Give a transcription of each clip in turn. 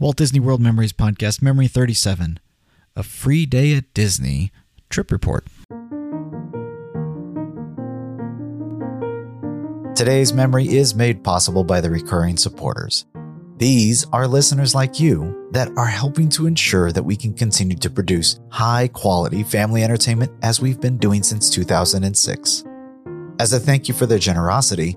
Walt Disney World Memories Podcast, Memory 37, a free day at Disney trip report. Today's memory is made possible by the recurring supporters. These are listeners like you that are helping to ensure that we can continue to produce high quality family entertainment as we've been doing since 2006. As a thank you for their generosity,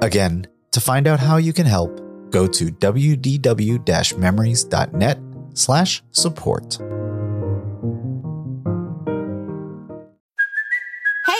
Again, to find out how you can help, go to wdw-memories.net slash support.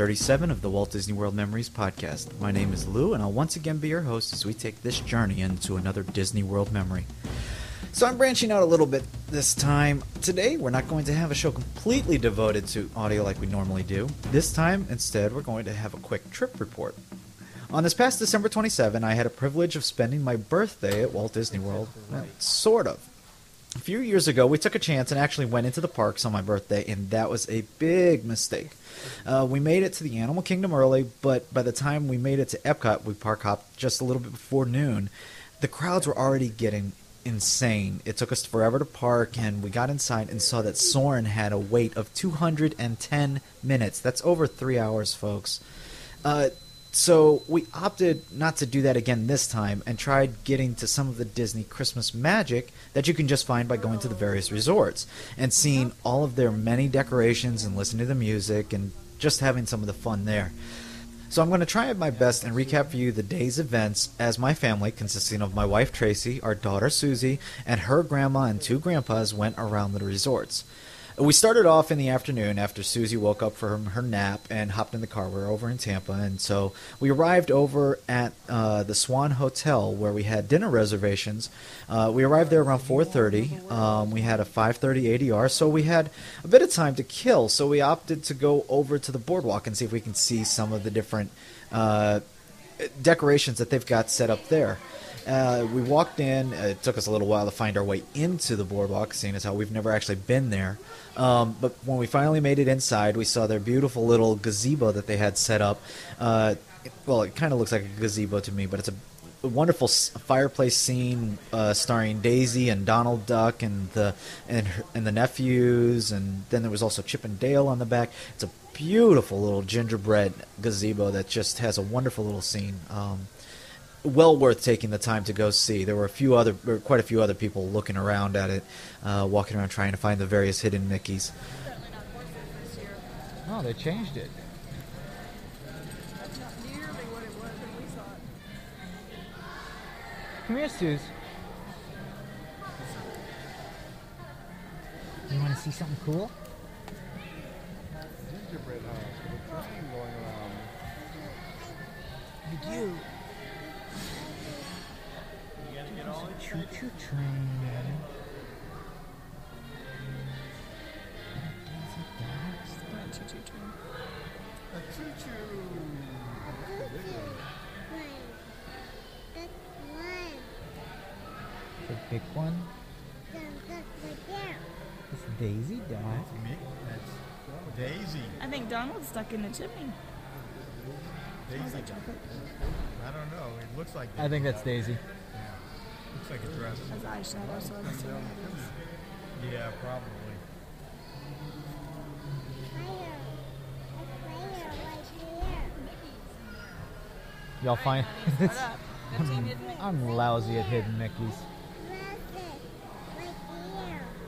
37 of the Walt Disney World Memories podcast. My name is Lou and I'll once again be your host as we take this journey into another Disney World memory. So I'm branching out a little bit this time. Today we're not going to have a show completely devoted to audio like we normally do. This time instead we're going to have a quick trip report. On this past December 27, I had a privilege of spending my birthday at Walt Disney World. Well, sort of. A few years ago, we took a chance and actually went into the parks on my birthday, and that was a big mistake. Uh, we made it to the Animal Kingdom early, but by the time we made it to Epcot, we park hopped just a little bit before noon. The crowds were already getting insane. It took us forever to park, and we got inside and saw that Soarin' had a wait of 210 minutes. That's over three hours, folks. Uh, so we opted not to do that again this time and tried getting to some of the Disney Christmas magic that you can just find by going to the various resorts and seeing all of their many decorations and listening to the music and just having some of the fun there. So I'm going to try my best and recap for you the day's events as my family, consisting of my wife Tracy, our daughter Susie, and her grandma and two grandpas, went around the resorts. We started off in the afternoon after Susie woke up from her nap and hopped in the car. We were over in Tampa, and so we arrived over at uh, the Swan Hotel where we had dinner reservations. Uh, we arrived there around 4:30. Um, we had a 5:30 ADR, so we had a bit of time to kill. So we opted to go over to the boardwalk and see if we can see some of the different uh, decorations that they've got set up there. Uh, we walked in. It took us a little while to find our way into the boardwalk, seeing as how we've never actually been there. Um, but when we finally made it inside, we saw their beautiful little gazebo that they had set up. Uh, well, it kind of looks like a gazebo to me, but it's a wonderful fireplace scene uh, starring Daisy and Donald Duck and the and her, and the nephews, and then there was also Chip and Dale on the back. It's a beautiful little gingerbread gazebo that just has a wonderful little scene. Um, well worth taking the time to go see. There were a few other, there quite a few other people looking around at it, uh, walking around trying to find the various hidden Mickeys. Oh, they changed it. That's not nearly what it was when we saw it. Come here, Suze. You want to see something cool? Gingerbread house with a train going around. I do. A choo choo train. A choo-choo. The big one. It's Daisy Dog. That's me. That's Daisy. I think Donald's stuck in the chimney. Daisy. I don't know. It looks like I think that's Daisy. Daisy. Looks like a dress. His eyeshadow, so I'm assuming it is. Yeah, probably. Y'all find What? I'm, I'm lousy at hidden Mickeys.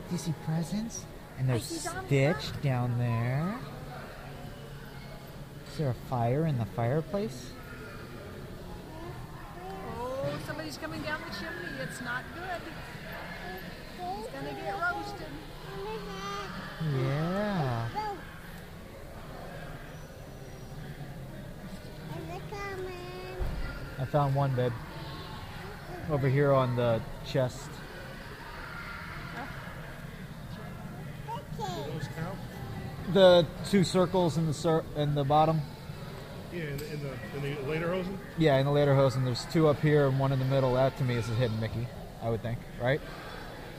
Do you see presents? And there's see Donald Stitch down there. Is there a fire in the fireplace? Somebody's coming down the chimney. It's not good. He's gonna get roasted. Yeah. I found one, babe. Over here on the chest. The two circles in the cir- in the bottom. Yeah, in the, in the, in the lederhosen? Yeah, in the lederhosen, there's two up here and one in the middle. That to me is a hidden Mickey, I would think, right?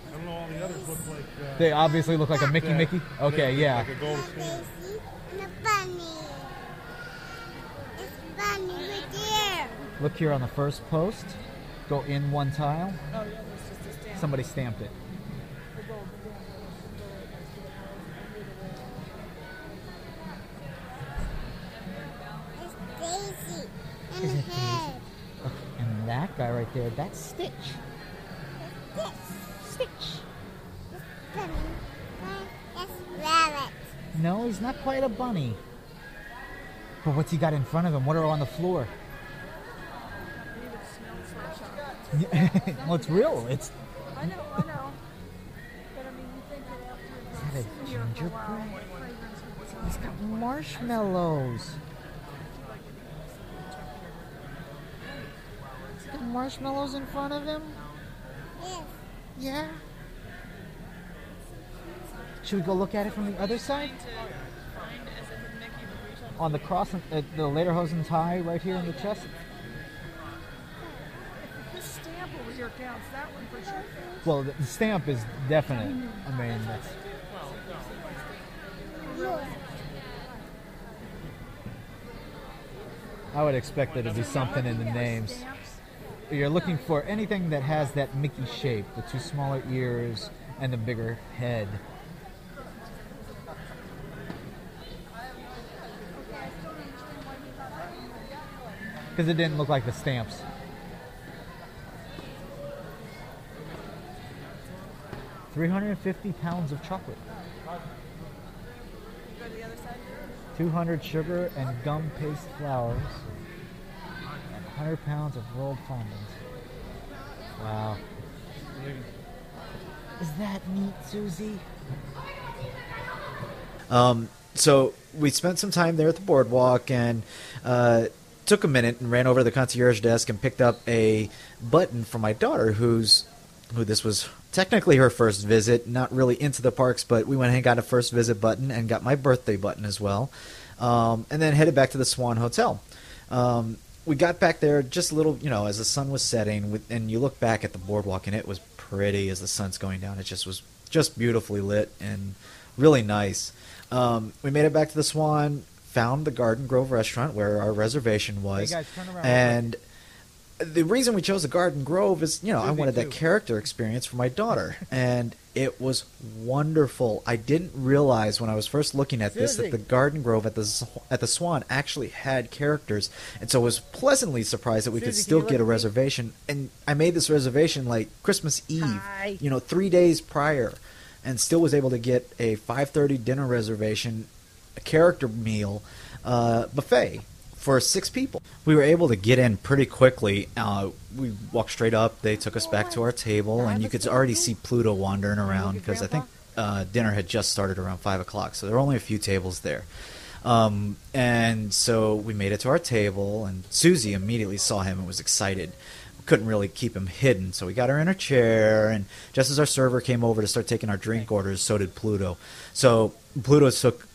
I don't know, all the others look like. Uh, They obviously look like a Mickey yeah, Mickey. Okay, like- yeah. Like a gold standard. Look here on the first post. Go in one tile. Oh yeah, there's just a stamp. Somebody stamped it. That guy right there, that's Stitch. Stitch. No, he's not quite a bunny. But what's he got in front of him? What are on the floor? well, it's real. It's I know, I know. But I mean, you think that after Is that a been here for while, gingerbread? what fragrance would it he's got marshmallows. Marshmallows in front of him. Yes. Yeah. Should we go look at it from the other side? On the cross, uh, the lederhosen tie right here in the chest. This stamp over here counts. That one for sure. Well, the the stamp is definite. I mean, that's. I would expect there to be something in the names. You're looking for anything that has that Mickey shape, the two smaller ears and the bigger head. Because it didn't look like the stamps. Three hundred and fifty pounds of chocolate. Two hundred sugar and gum paste flowers. And hundred pounds of rolled fondant. Wow. Is that neat, Susie? Um, so we spent some time there at the boardwalk and uh, took a minute and ran over to the concierge desk and picked up a button for my daughter, who's who this was technically her first visit, not really into the parks, but we went and got a first visit button and got my birthday button as well, um, and then headed back to the Swan Hotel. Um, we got back there just a little, you know, as the sun was setting, with, and you look back at the boardwalk, and it was pretty as the sun's going down. It just was just beautifully lit and really nice. Um, we made it back to the Swan, found the Garden Grove restaurant where our reservation was, guys, turn around and the reason we chose the Garden Grove is, you know, I wanted that character experience for my daughter, and it was wonderful. I didn't realize when I was first looking at this that the Garden Grove at the at the Swan actually had characters, and so I was pleasantly surprised that we could still get a reservation. And I made this reservation like Christmas Eve, you know, three days prior, and still was able to get a 5:30 dinner reservation a character meal uh, buffet for six people. We were able to get in pretty quickly. Uh, we walked straight up. They took us back to our table, and you could already see Pluto wandering around because I think uh, dinner had just started around five o'clock, so there were only a few tables there. Um, and so we made it to our table, and Susie immediately saw him and was excited. We Couldn't really keep him hidden, so we got her in her chair. And just as our server came over to start taking our drink orders, so did Pluto. So Pluto took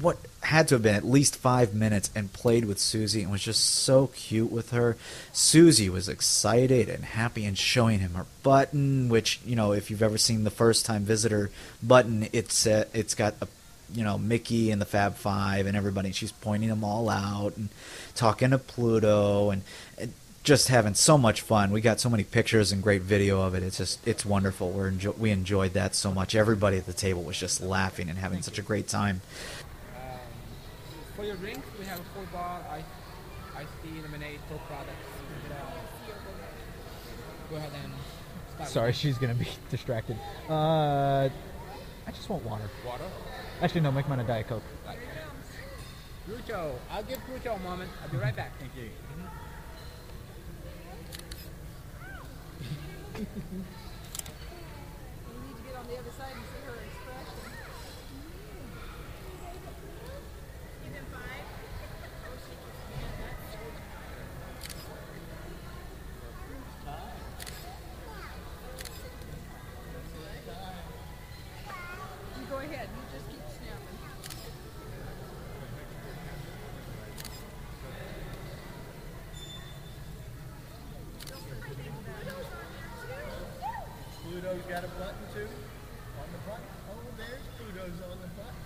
what had to have been at least five minutes and played with Susie and was just so cute with her. Susie was excited and happy and showing him her button, which you know if you've ever seen the first time visitor button, it's uh, it's got a you know Mickey and the Fab Five and everybody. She's pointing them all out and talking to Pluto and, and just having so much fun. We got so many pictures and great video of it. It's just it's wonderful. We're enjo- we enjoyed that so much. Everybody at the table was just laughing and having such a great time. For your drinks, we have a full bar, ice, iced tea, lemonade, Coke products. Uh, go ahead and start. Sorry, she's gonna be distracted. Uh, I just want water. Water. Actually, no, make mine a diet coke. Pluto, I'll give Pluto a moment. I'll be right back. Thank you. You need to get on the other side and see her expression. You go ahead. You just keep snapping. Pluto's got a button too. On the button. Oh, there's Pluto's on the button. oh, Pluto's got his button. It says Pluto. That says Pluto. Susie, does, does Pluto want to give you a high five, maybe? Like a high five? Good job.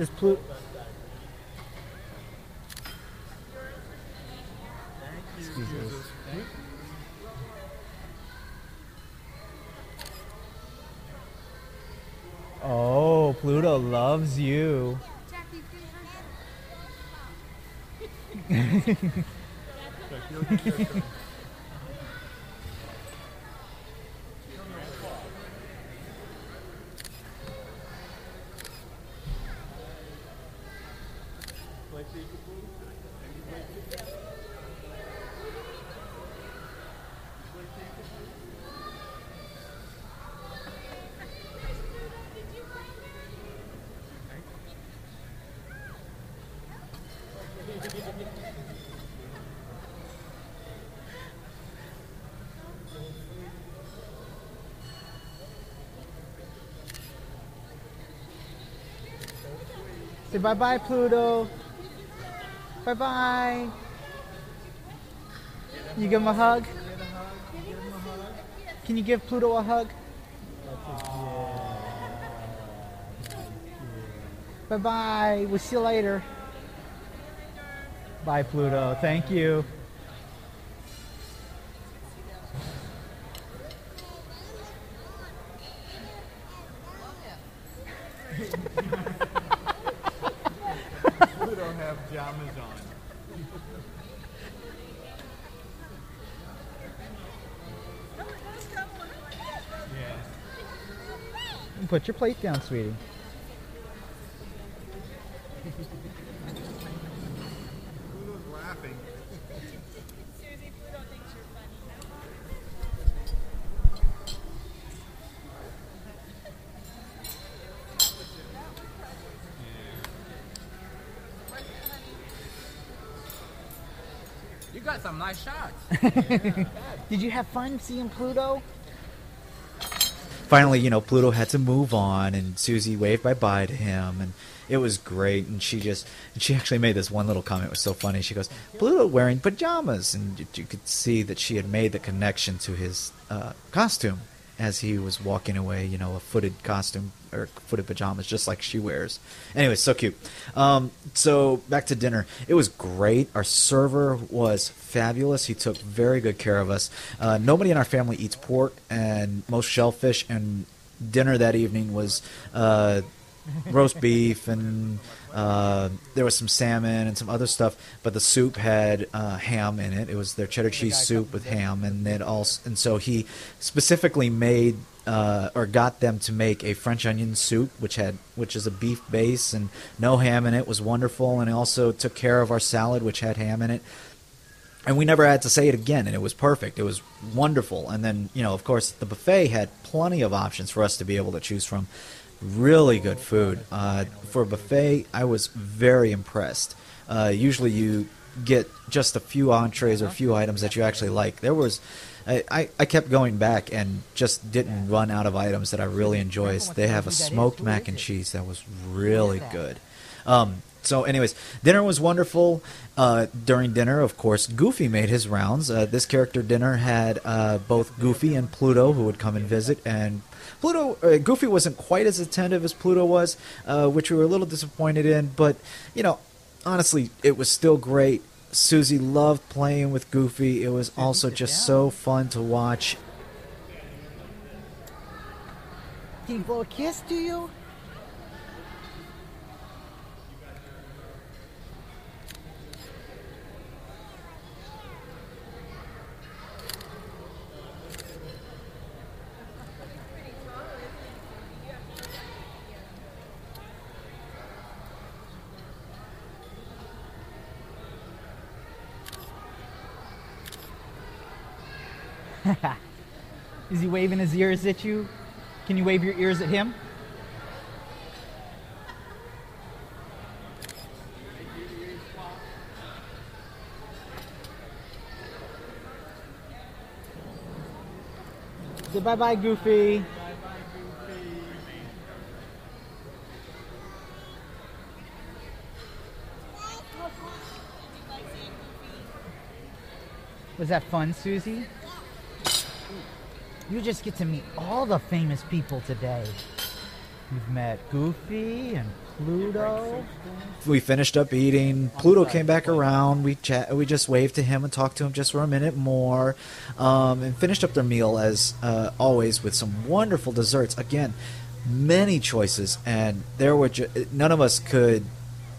Excuse me. Oh, Pluto loves you. bye bye, Pluto. Bye bye. You give him a hug? Can you give Pluto a hug? Bye bye. We'll see you later. Bye, Pluto. Thank you. Pluto have pajamas on. Yeah. Put your plate down, sweetie. Pluto's laughing. Susie, Pluto thinks you're funny. You got some nice shots. Did you have fun seeing Pluto? finally, you know, Pluto had to move on, and Susie waved bye bye to him, and it was great. And she just, and she actually made this one little comment. It was so funny. She goes, "Pluto wearing pajamas," and you, you could see that she had made the connection to his uh, costume. As he was walking away. You know, a footed costume or footed pajamas, just like she wears. Anyway, so cute. Um, so back to dinner. It was great. Our server was fabulous. He took very good care of us. Uh, nobody in our family eats pork, and most shellfish. And dinner that evening was uh, roast beef and uh, there was some salmon and some other stuff, but the soup had uh, ham in it. It was their cheddar cheese soup with ham, and then also, and so he specifically made uh, or got them to make a French onion soup, which had which is a beef base and no ham in it. Was wonderful, and also took care of our salad, which had ham in it. And we never had to say it again, and it was perfect. It was wonderful. And then, you know, of course, the buffet had plenty of options for us to be able to choose from really good food. Uh, for a buffet, I was very impressed. Uh, usually, you get just a few entrees or a few items that you actually like. There was, I, I, kept going back and just didn't run out of items that I really enjoy. They have a smoked mac and cheese that was really good. Um, so, anyways, dinner was wonderful. Uh, during dinner, of course, Goofy made his rounds. Uh, this character dinner had uh, both Goofy and Pluto who would come and visit, and Pluto, uh, Goofy wasn't quite as attentive as Pluto was, uh, which we were a little disappointed in. But you know, honestly, it was still great. Susie loved playing with Goofy. It was also just so fun to watch. Can you blow a kiss, do you? Is he waving his ears at you? Can you wave your ears at him? Say bye bye, Goofy. Was that fun, Susie? You just get to meet all the famous people today. You've met Goofy and Pluto. We finished up eating. Pluto came back around. We chat. We just waved to him and talked to him just for a minute more, um, and finished up their meal as uh, always with some wonderful desserts. Again, many choices, and there were ju- none of us could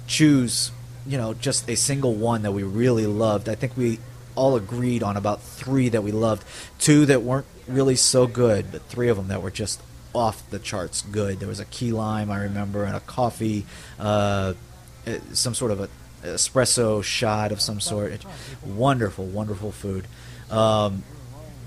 choose, you know, just a single one that we really loved. I think we all agreed on about three that we loved, two that weren't really so good, but three of them that were just off the charts good. There was a key lime I remember, and a coffee, uh, uh, some sort of a espresso shot of some sort. It- wonderful, wonderful food. Um,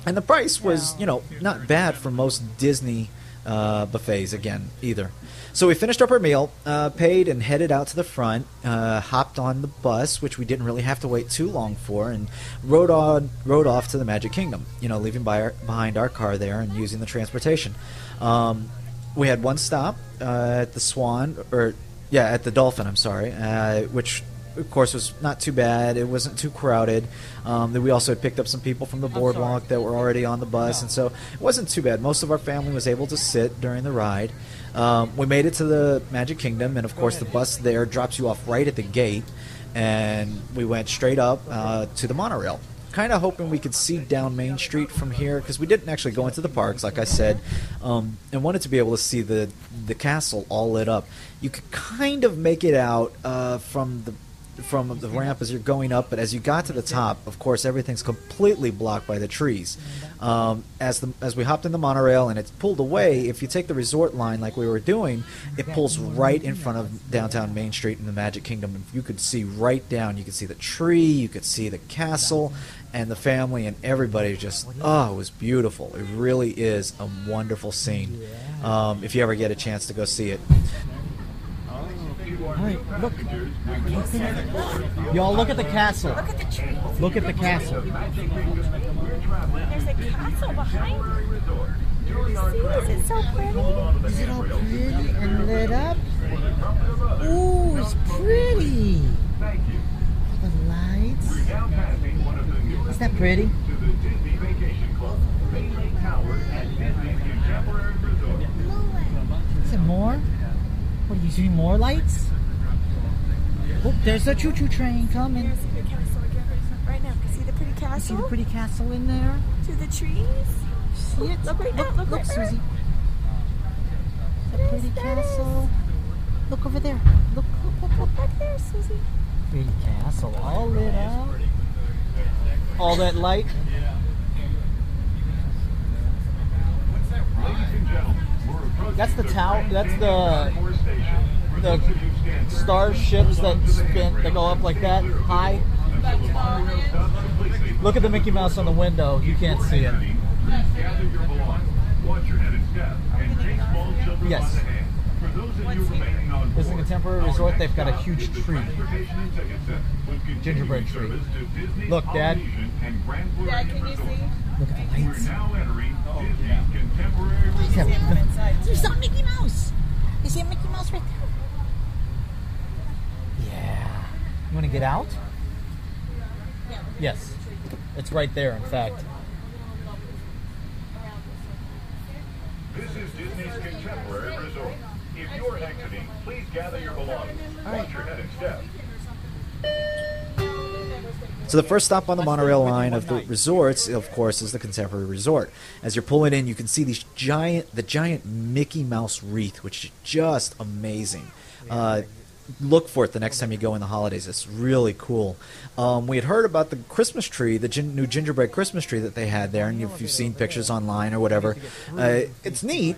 and the price was, you know, not bad for most Disney uh, buffets again either. So we finished up our meal, uh, paid, and headed out to the front. Uh, hopped on the bus, which we didn't really have to wait too long for, and rode on, rode off to the Magic Kingdom. You know, leaving by our, behind our car there and using the transportation. Um, we had one stop uh, at the Swan, or yeah, at the Dolphin. I'm sorry, uh, which of course was not too bad. It wasn't too crowded. Um, then we also had picked up some people from the boardwalk that were already on the bus, and so it wasn't too bad. Most of our family was able to sit during the ride. Um, we made it to the Magic Kingdom, and of course the bus there drops you off right at the gate, and we went straight up uh, to the monorail. Kind of hoping we could see down Main Street from here because we didn't actually go into the parks, like I said, um, and wanted to be able to see the the castle all lit up. You could kind of make it out uh, from the from the ramp as you're going up, but as you got to the top, of course, everything's completely blocked by the trees. Um, as the as we hopped in the monorail and it's pulled away, if you take the resort line like we were doing, it pulls right in front of downtown Main Street in the Magic Kingdom. And you could see right down. You could see the tree, you could see the castle, and the family and everybody. Just oh, it was beautiful. It really is a wonderful scene. Um, if you ever get a chance to go see it look. look at Y'all look at the castle. Look at the tree. Look at the castle. There's a castle behind me. See, is it so pretty? Is it all pretty and lit up? Ooh, it's pretty. The lights. Is that pretty? Is it more? You see more lights? Oh, there's a choo-choo train coming. Here's the castle again. Right now, can you see the pretty You see castle? the pretty castle in there? To the trees? See it? Look right oh, look, there, look look, right there. Susie. The It pretty is, that is. castle. Look over there. Look, look, look, look. Back there, Susie. Pretty castle, all lit up. All that light. That's the tower. That's the the starships that spin that go up like that high. Look at the Mickey Mouse on the window. You can't see it. Yes. This is a contemporary resort. They've got a huge tree. Gingerbread tree. Look, Dad. Dad, can you see? Look at the lights. inside. There's a Mickey Mouse. You see a Mickey Mouse right there? Yeah. You want to get out? Yes. It's right there, in fact. This is Disney's Contemporary Resort. If you're exiting, please gather your belongings. Watch your head and step. So the first stop on the monorail line of the resorts, of course, is the Contemporary Resort. As you're pulling in, you can see these giant, the giant Mickey Mouse wreath, which is just amazing. Uh, look for it the next time you go in the holidays. It's really cool. Um, we had heard about the Christmas tree, the gin- new gingerbread Christmas tree that they had there, and if you've seen pictures online or whatever, uh, it's neat.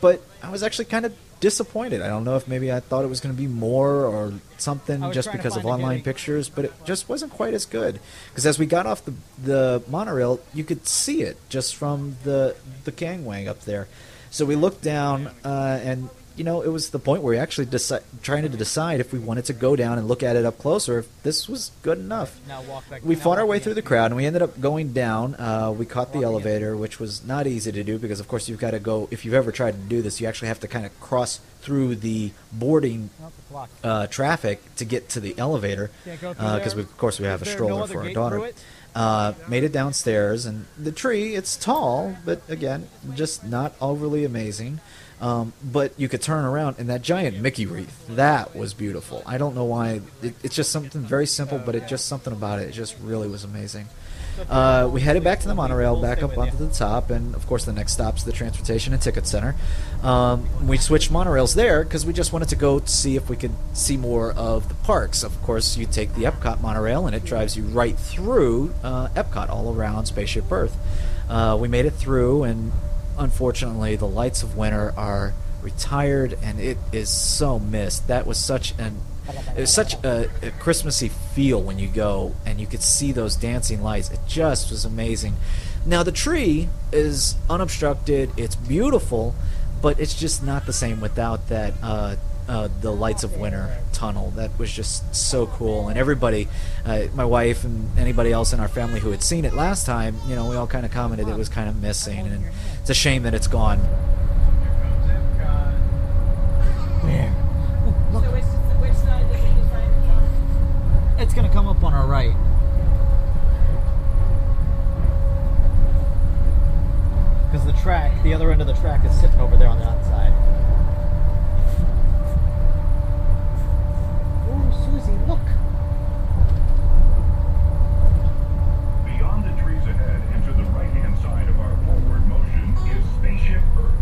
But I was actually kind of disappointed. I don't know if maybe I thought it was going to be more or something just because of online good- pictures, but it just wasn't quite as good. Because as we got off the the monorail, you could see it just from the the gangway up there. So we looked down, uh, and you know, it was the point where we actually deci- trying to decide if we wanted to go down and look at it up close or if this was good enough. Now walk back. We now fought our way through the crowd, and we ended up going down. Uh, we caught the elevator, which was not easy to do because, of course, you've got to go. If you've ever tried to do this, you actually have to kind of cross through the boarding Oh, uh, traffic to get to the elevator Can't go through because we, of course, we have a there no stroller for our daughter. Uh, made it downstairs, and the tree, it's tall, but again, just not overly amazing. Um, but you could turn around, and that giant Mickey wreath, that was beautiful. I don't know why. It, it's just something very simple, but it just something about it. It just really was amazing. Uh, we headed back to the monorail, back up onto the top, and of course, the next stop's the transportation and ticket center. Um, we switched monorails there because we just wanted to go see if we could see more of the parks. Of course, you take the Epcot monorail, and it drives you right through uh, Epcot, all around Spaceship Earth. Uh, we made it through, and unfortunately, the lights of winter are retired, and it is so missed. That was such an it was such a, a Christmassy feel when you go and you could see those dancing lights. It just was amazing. Now the tree is unobstructed. It's beautiful, but it's just not the same without that. Uh, uh, the lights of winter tunnel that was just so cool and everybody uh, my wife and anybody else in our family who had seen it last time you know we all kind of commented it was kind of missing and it's a shame that it's gone Where? So which, which side did you decide it's? It's gonna come up on our right. Because the track, the other end of the track is sitting over there on the outside. Oh, Susie, look. Beyond the trees ahead and to the right-hand side of our forward motion is Spaceship Earth.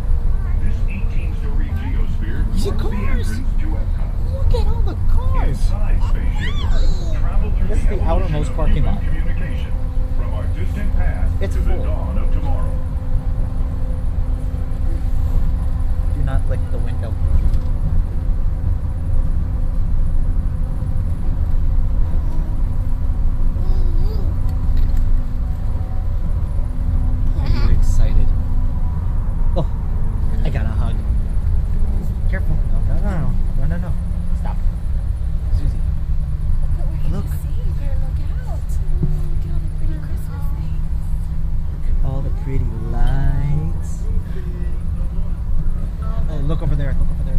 This 18-story geosphere Is it marks the cars? entrance to Epcot. Look at all the cars. Inside Spaceship Earth, travel through This is the evolution outermost of parking human lot. Communication from our distant past It's to the full. dawn of tomorrow. Do not lick the window. Are you excited? Oh, I got a hug. Careful. No, no, no, no. No, no, no. Stop. Susie. But what can Look. you see? You better look out. Look at all the pretty Christmas things. Look at all the pretty lights. Oh, look over there. Look over there.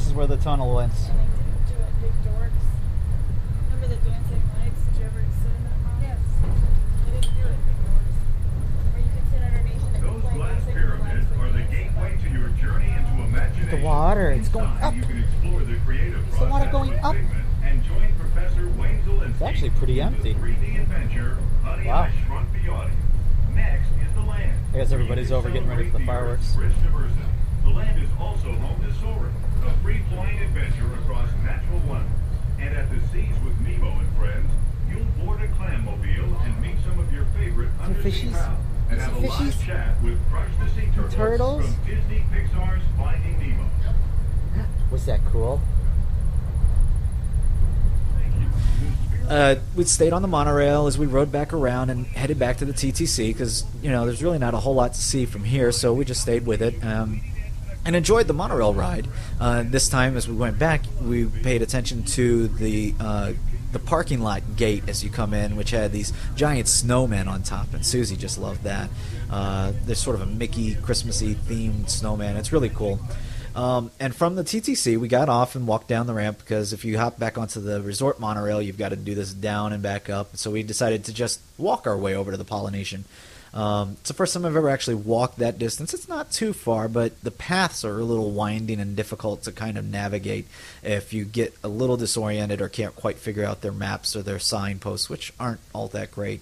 And join Professor Wenzel and It's actually pretty empty. 3D adventure, Honey, Wow. I Shrunk the Audience. Next is the land. I guess everybody's over getting ready for the fireworks. The land is also home to Soarin', a free-flying adventure across natural wonders. And at the Seas with Nemo and friends, you'll board a clam mobile and meet some of your favorite undersea fishies? pals. And Is have a it live fishies? chat with Crush the Sea Turtles, Turtles? from Disney Pixar's Finding Nemo. Was that cool? Uh, we stayed on the monorail as we rode back around and headed back to the TTC because you know there's really not a whole lot to see from here, so we just stayed with it um, and enjoyed the monorail ride. Uh, this time, as we went back, we paid attention to the uh, the parking lot gate as you come in, which had these giant snowmen on top, and Susie just loved that. Uh, there's sort of a Mickey Christmassy themed snowman. It's really cool. Um, and from the TTC, we got off and walked down the ramp because if you hop back onto the resort monorail, you've got to do this down and back up. So we decided to just walk our way over to the Polynesian. Um, it's the first time I've ever actually walked that distance. It's not too far, but the paths are a little winding and difficult to kind of navigate if you get a little disoriented or can't quite figure out their maps or their signposts, which aren't all that great.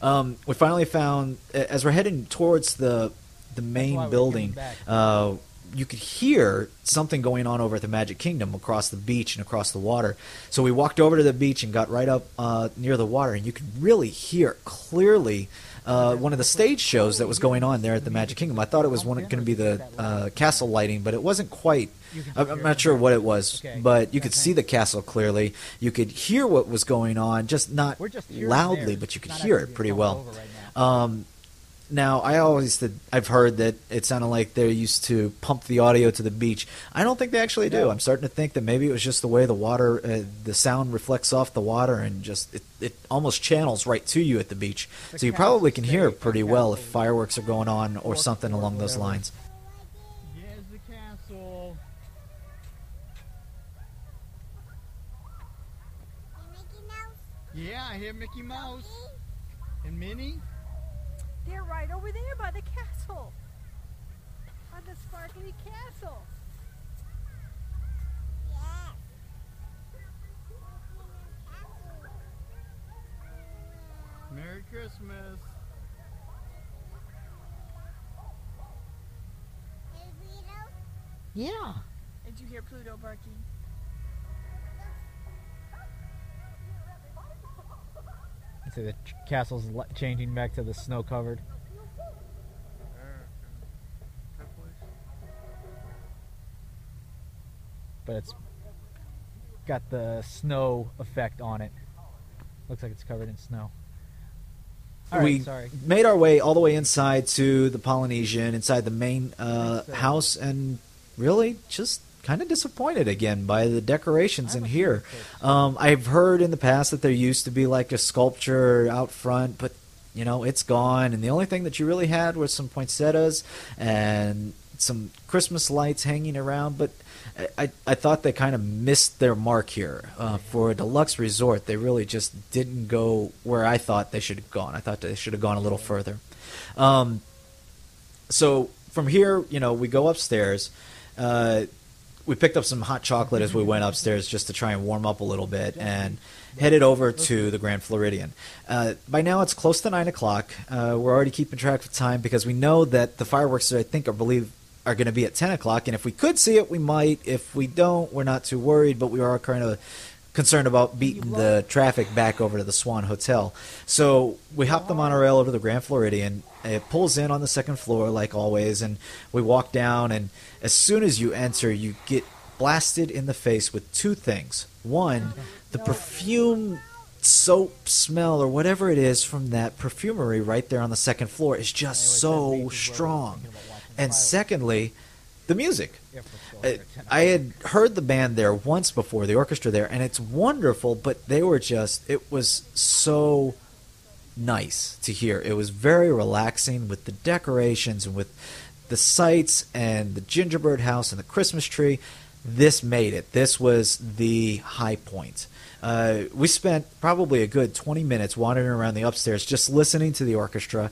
Um, we finally found, as we're heading towards the the main building, uh, you could hear something going on over at the Magic Kingdom across the beach and across the water. So we walked over to the beach and got right up uh, near the water, and you could really hear clearly uh, one of the stage shows that was going on there at the Magic Kingdom. I thought it was going to be the uh, castle lighting, but it wasn't quite. I'm not sure what it was, but you could see the castle clearly. You could hear what was going on, just not loudly, but you could hear it pretty well. Um, now, I always th- I've heard that it sounded like they used to pump the audio to the beach. I don't think they actually do. No. I'm starting to think that maybe it was just the way the water, uh, the sound reflects off the water, and just it, it almost channels right to you at the beach. The so you probably can hear state, pretty well if fireworks are going on or something along those lines. Here's the castle. Yeah, I hear Mickey Mouse. And Minnie? They're right over there by the castle. By the sparkly castle. Merry Christmas. Yeah. Did you hear Pluto barking? See the ch- castle's changing back to the snow covered. But it's got the snow effect on it. Looks like it's covered in snow. Right, we sorry. made our way all the way inside to the Polynesian, inside the main uh, house, and really just kind of disappointed again by the decorations in here. Um, I've heard in the past that there used to be like a sculpture out front, but you know it's gone, and the only thing that you really had was some poinsettias and some Christmas lights hanging around, but. I, I, thought they kind of missed their mark here. Uh, for a deluxe resort, they really just didn't go where I thought they should have gone. I thought they should have gone a little further. Um, so from here, you know, we go upstairs. Uh, we picked up some hot chocolate as we went upstairs just to try and warm up a little bit and headed over to the Grand Floridian. Uh, by now it's close to 9 o'clock. Uh, we're already keeping track of time because we know that the fireworks, I think, are believe are going to be at 10 o'clock. And if we could see it, we might. If we don't, we're not too worried, but we are kind of concerned about beating the traffic back over to the Swan Hotel. So we hop the monorail over to the Grand Floridian. It pulls in on the second floor, like always, and we walk down. And as soon as you enter, you get blasted in the face with two things. One, the perfume soap smell or whatever it is from that perfumery right there on the second floor is just so strong. And secondly, the music. I- I had heard the band there once before, the orchestra there, and it's wonderful, but they were just, it was so nice to hear. It was very relaxing with the decorations and with the sights and the gingerbread house and the Christmas tree. This made it. This was the high point. Uh, we spent probably a good 20 minutes wandering around the upstairs just listening to the orchestra.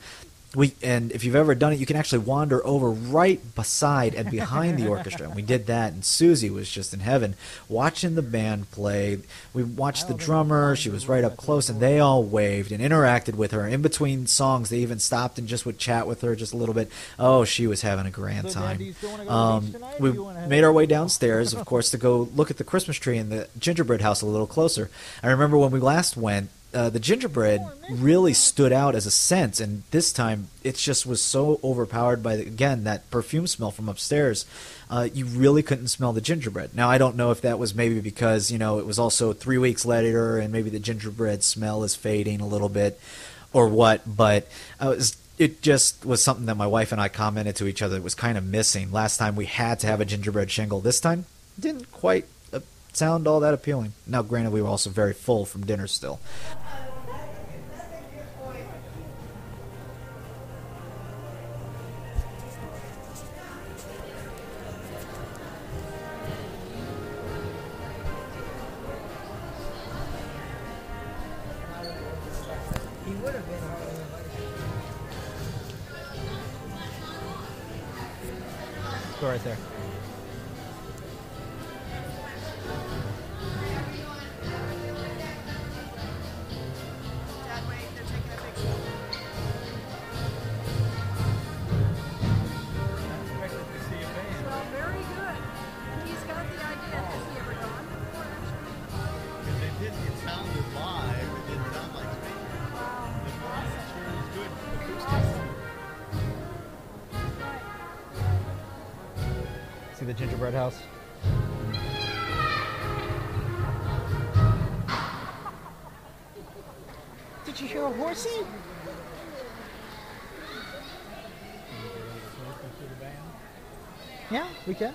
We and if you've ever done it, you can actually wander over right beside and behind the orchestra. And we did that, and Susie was just in heaven watching the band play. We watched the drummer; she was right up close, and they all waved and interacted with her. In between songs, they even stopped and just would chat with her just a little bit. Oh, she was having a grand time. Daddy, you still wanna go to the Um, beach tonight, or we you wanna head made our way downstairs, of course, to go look at the Christmas tree and the gingerbread house a little closer. I remember when we last went, uh, the gingerbread really stood out as a scent, and this time it just was so overpowered by again that perfume smell from upstairs. Uh, you really couldn't smell the gingerbread. Now I don't know if that was maybe because you know it was also three weeks later, and maybe the gingerbread smell is fading a little bit, or what. But I was it just was something that my wife and I commented to each other. It was kind of missing. Last time we had to have a gingerbread shingle. This time didn't quite uh, sound all that appealing. Now, granted, we were also very full from dinner still. The gingerbread house? Did you hear a horsey? Yeah, we can.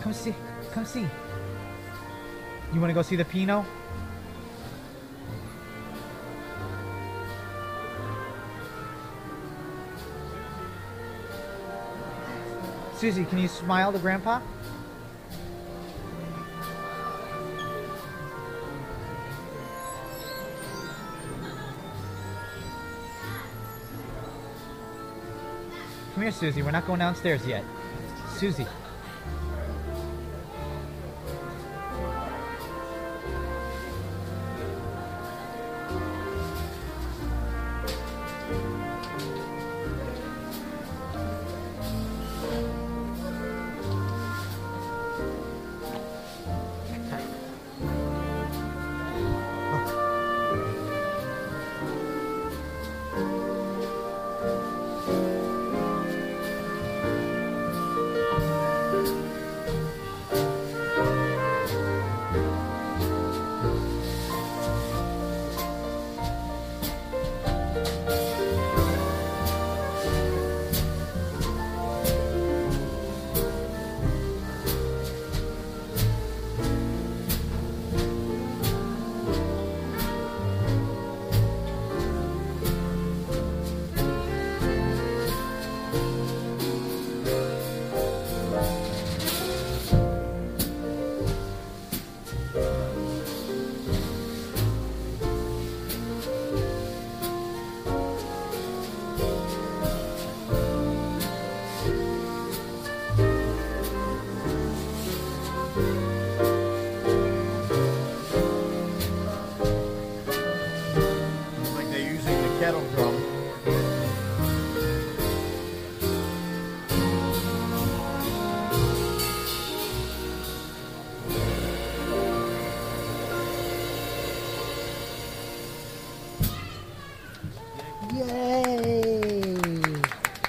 Come see. Come see. You want to go see the Pinot? Susie, can you smile to Grandpa? Come here, Susie. We're not going downstairs yet. Susie.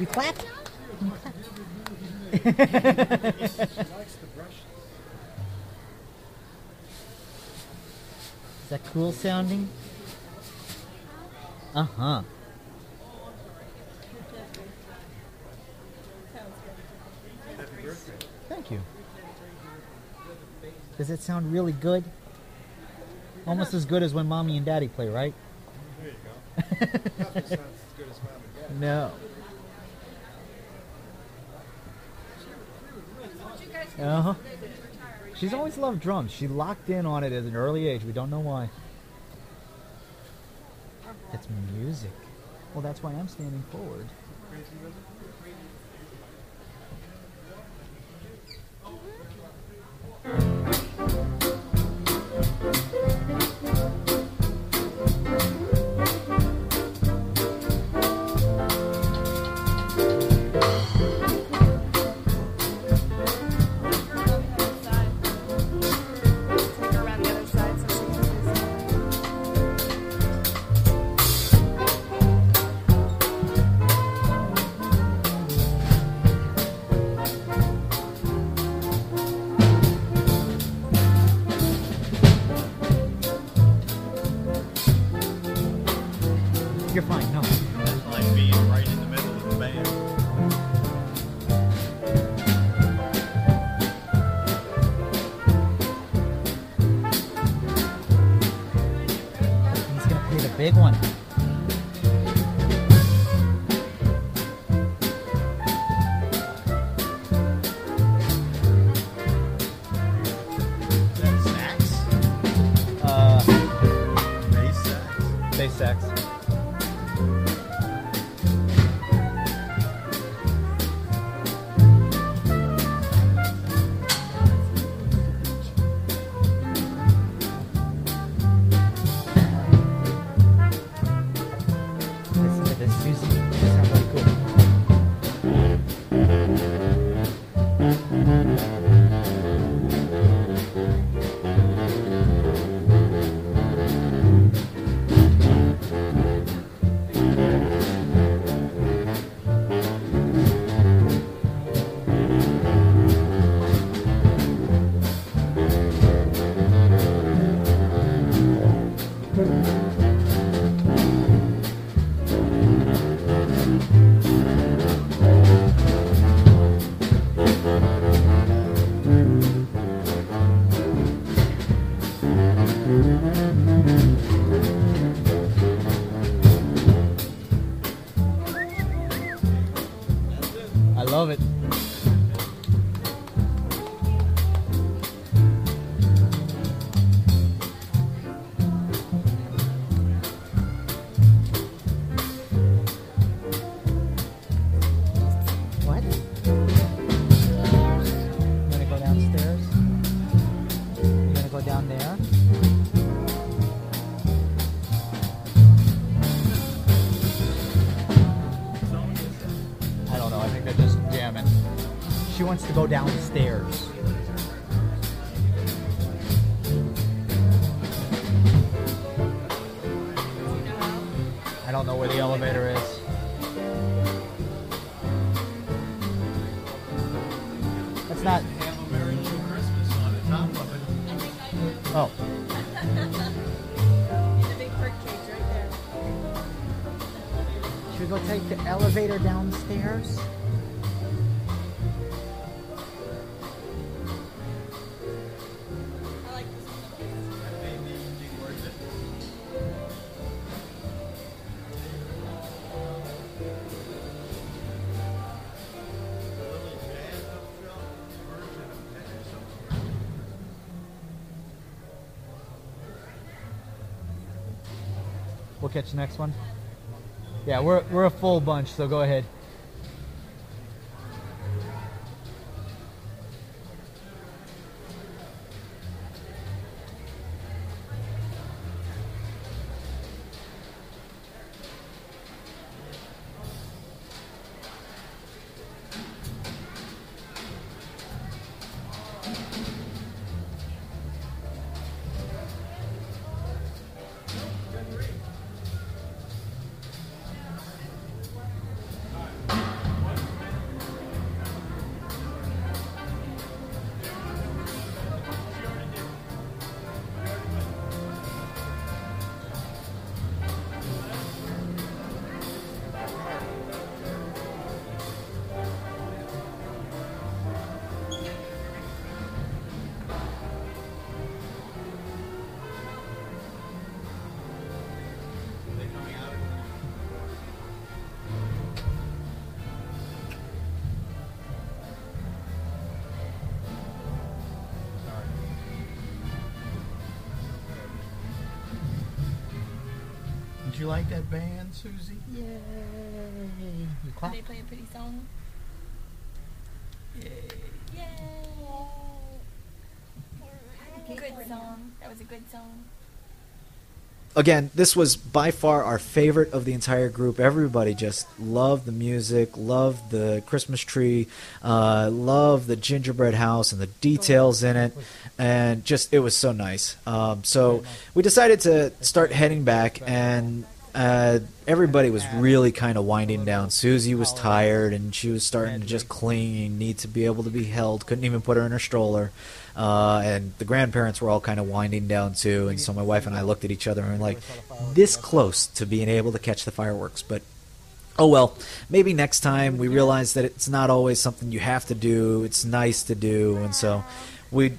You clap? You clap. Is that cool sounding? Uh huh. Thank you. Does it sound really good? Almost as good as when mommy and daddy play, right? There you go. Nothing sounds as good as mom and dad. No. Uh huh. She's always loved drums. She locked in on it at an early age. We don't know why. It's music. Well, that's why I'm standing forward. Something. We'll catch the next one. Yeah, we're we're a full bunch, so go ahead. You like that band, Susie? Yay! You Did clap. they play a pretty song? Yay. Yay! Good song. That was a good song. Again, this was by far our favorite of the entire group. Everybody just loved the music, loved the Christmas tree, uh, loved the gingerbread house and the details in it, and just it was so nice. Um, so we decided to start heading back, and uh, everybody was really kind of winding down. Susie was tired, and she was starting to just cling need to be able to be held. Couldn't even put her in her stroller. Uh, and the grandparents were all kind of winding down too, and so my wife and I looked at each other and were like, this close to being able to catch the fireworks, but oh well. Maybe next time we realize that it's not always something you have to do. It's nice to do, and so we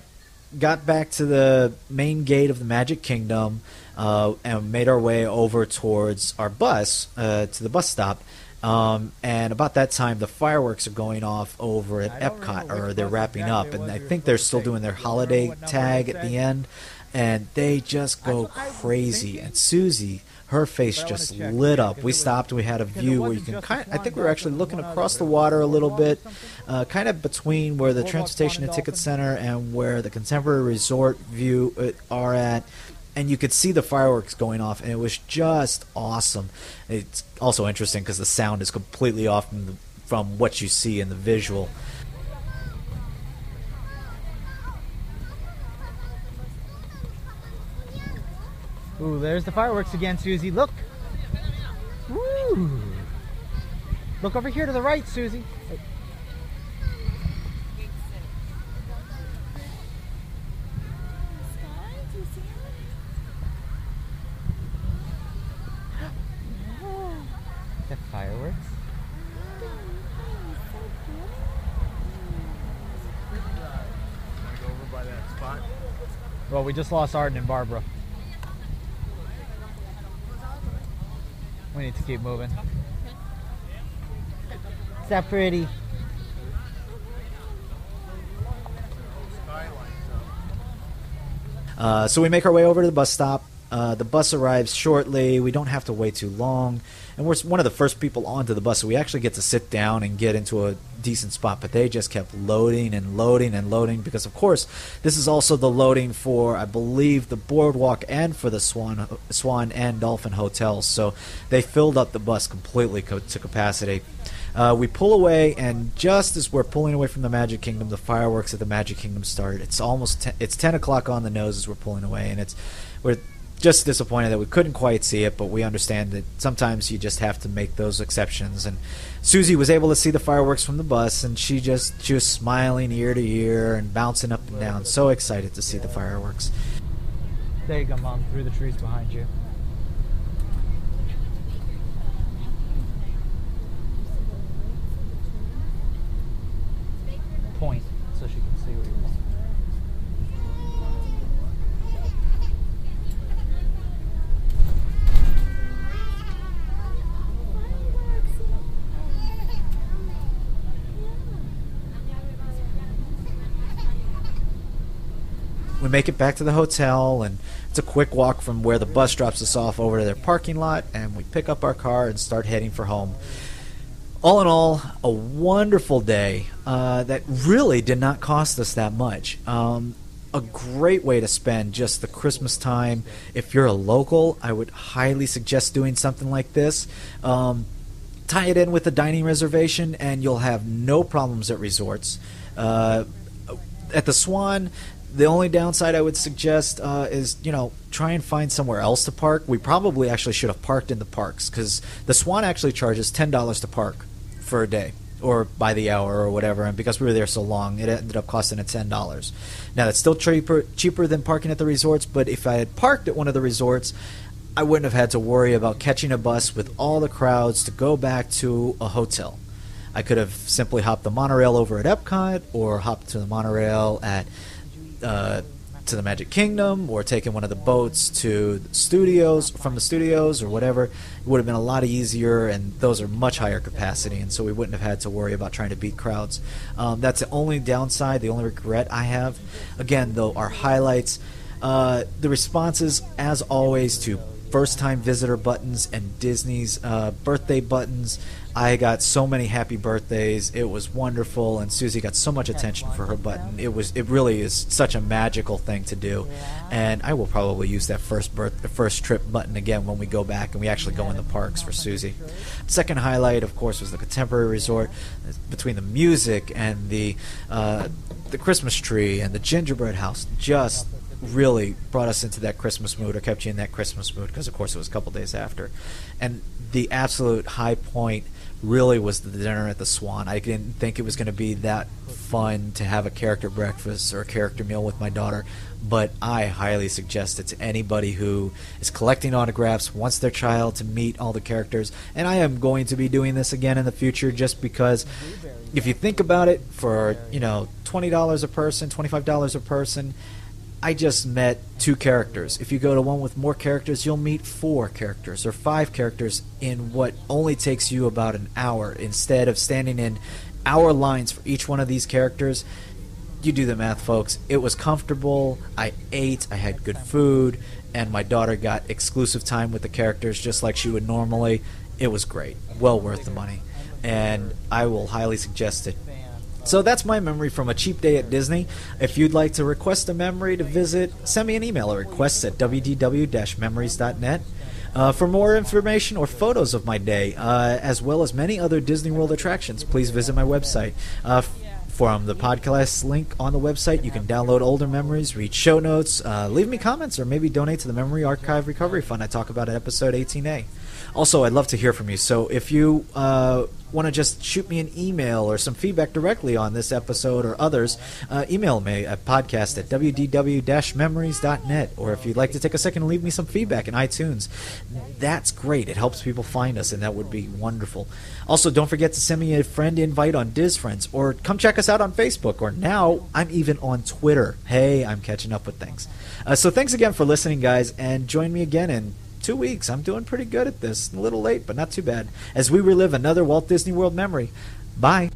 got back to the main gate of the Magic Kingdom uh, and made our way over towards our bus uh, to the bus stop. Um, and about that time, the fireworks are going off over at Epcot, or they're wrapping up, and I think they're still doing their holiday tag at the end, and they just go crazy. And Susie, her face just lit up. We stopped, and we had a view where you can kind. I think we were actually looking across the water a little bit, uh, kind of between where the transportation and ticket center and where the contemporary resort view uh, are at and you could see the fireworks going off, and it was just awesome. It's also interesting because the sound is completely off from, the, from what you see in the visual. Ooh, there's the fireworks again, Susie. Look. Woo! Look over here to the right, Susie. That fireworks. Want to go over by that spot? Well, we just lost Arden and Barbara. We need to keep moving. Is that pretty? Uh, so we make our way over to the bus stop. Uh, the bus arrives shortly. We don't have to wait too long, and we're one of the first people onto the bus, so we actually get to sit down and get into a decent spot. But they just kept loading and loading and loading because, of course, this is also the loading for, I believe, the boardwalk and for the Swan, Swan and Dolphin hotels. So they filled up the bus completely co- to capacity. Uh, we pull away, and just as we're pulling away from the Magic Kingdom, the fireworks at the Magic Kingdom start. It's almost ten, it's ten o'clock on the nose as we're pulling away, and it's we're just disappointed that we couldn't quite see it, but we understand that sometimes you just have to make those exceptions. And Susie was able to see the fireworks from the bus, and she just she was smiling ear to ear and bouncing up and down, so excited to see the fireworks. There you go, Mom, through the trees behind you. Point so she can see what you're doing. we make it back to the hotel and it's a quick walk from where the bus drops us off over to their parking lot and we pick up our car and start heading for home. All in all a wonderful day uh, that really did not cost us that much. Um, a great way to spend just the christmas time. If you're a local i would highly suggest doing something like this. Um, tie it in with a dining reservation and you'll have no problems at resorts. Uh, at the Swan, the only downside I would suggest uh, is you know try and find somewhere else to park. We probably actually should have parked in the parks because the Swan actually charges ten dollars to park for a day or by the hour or whatever. And because we were there so long, it ended up costing us ten dollars. Now that's still cheaper cheaper than parking at the resorts, but if I had parked at one of the resorts. I wouldn't have had to worry about catching a bus with all the crowds to go back to a hotel. I could have simply hopped the monorail over at Epcot, or hopped to the monorail at uh, to the Magic Kingdom, or taken one of the boats to the studios from the studios, or whatever. It would have been a lot easier, and those are much higher capacity, and so we wouldn't have had to worry about trying to beat crowds. Um, that's the only downside, the only regret I have. Again, though, our highlights, uh, the responses, as always, to first time visitor buttons and Disney's uh, birthday buttons. I got so many happy birthdays. It was wonderful, and Susie got so much attention for her button. It was it really is such a magical thing to do, and I will probably use that first birth first trip button again when we go back and we actually go in the parks for Susie. Second highlight, of course, was the Contemporary Resort. Between the music and the uh, the Christmas tree and the gingerbread house, just really brought us into that Christmas mood or kept you in that Christmas mood because, of course, it was a couple days after. And the absolute high point really was the dinner at the Swan. I didn't think it was going to be that fun to have a character breakfast or a character meal with my daughter, but I highly suggest it to anybody who is collecting autographs, wants their child to meet all the characters, and I am going to be doing this again in the future just because if you think about it for, you know, $20 a person, $25 a person, I just met two characters. If you go to one with more characters, you'll meet four characters or five characters in what only takes you about an hour instead of standing in hour lines for each one of these characters. You do the math, folks. It was comfortable. I ate, I had good food, and my daughter got exclusive time with the characters just like she would normally. It was great. Well worth the money. And I will highly suggest it so that's my memory from a cheap day at Disney. If you'd like to request a memory to visit, send me an email at requests at wdw-memories.net. Uh, for more information or photos of my day, uh, as well as many other Disney World attractions, please visit my website. Uh, from the podcast link on the website, you can download older memories, read show notes, uh, leave me comments, or maybe donate to the Memory Archive Recovery Fund I talk about in episode 18A. Also, I'd love to hear from you. So if you uh, want to just shoot me an email or some feedback directly on this episode or others, uh, email me at podcast at wdw-memories.net. Or if you'd like to take a second and leave me some feedback in iTunes, that's great. It helps people find us, and that would be wonderful. Also, don't forget to send me a friend invite on Diz Friends, or come check us out on Facebook, or now I'm even on Twitter. Hey, I'm catching up with things. Uh, so thanks again for listening, guys, and join me again in two weeks. I'm doing pretty good at this. A little late, but not too bad. As we relive another Walt Disney World memory. Bye.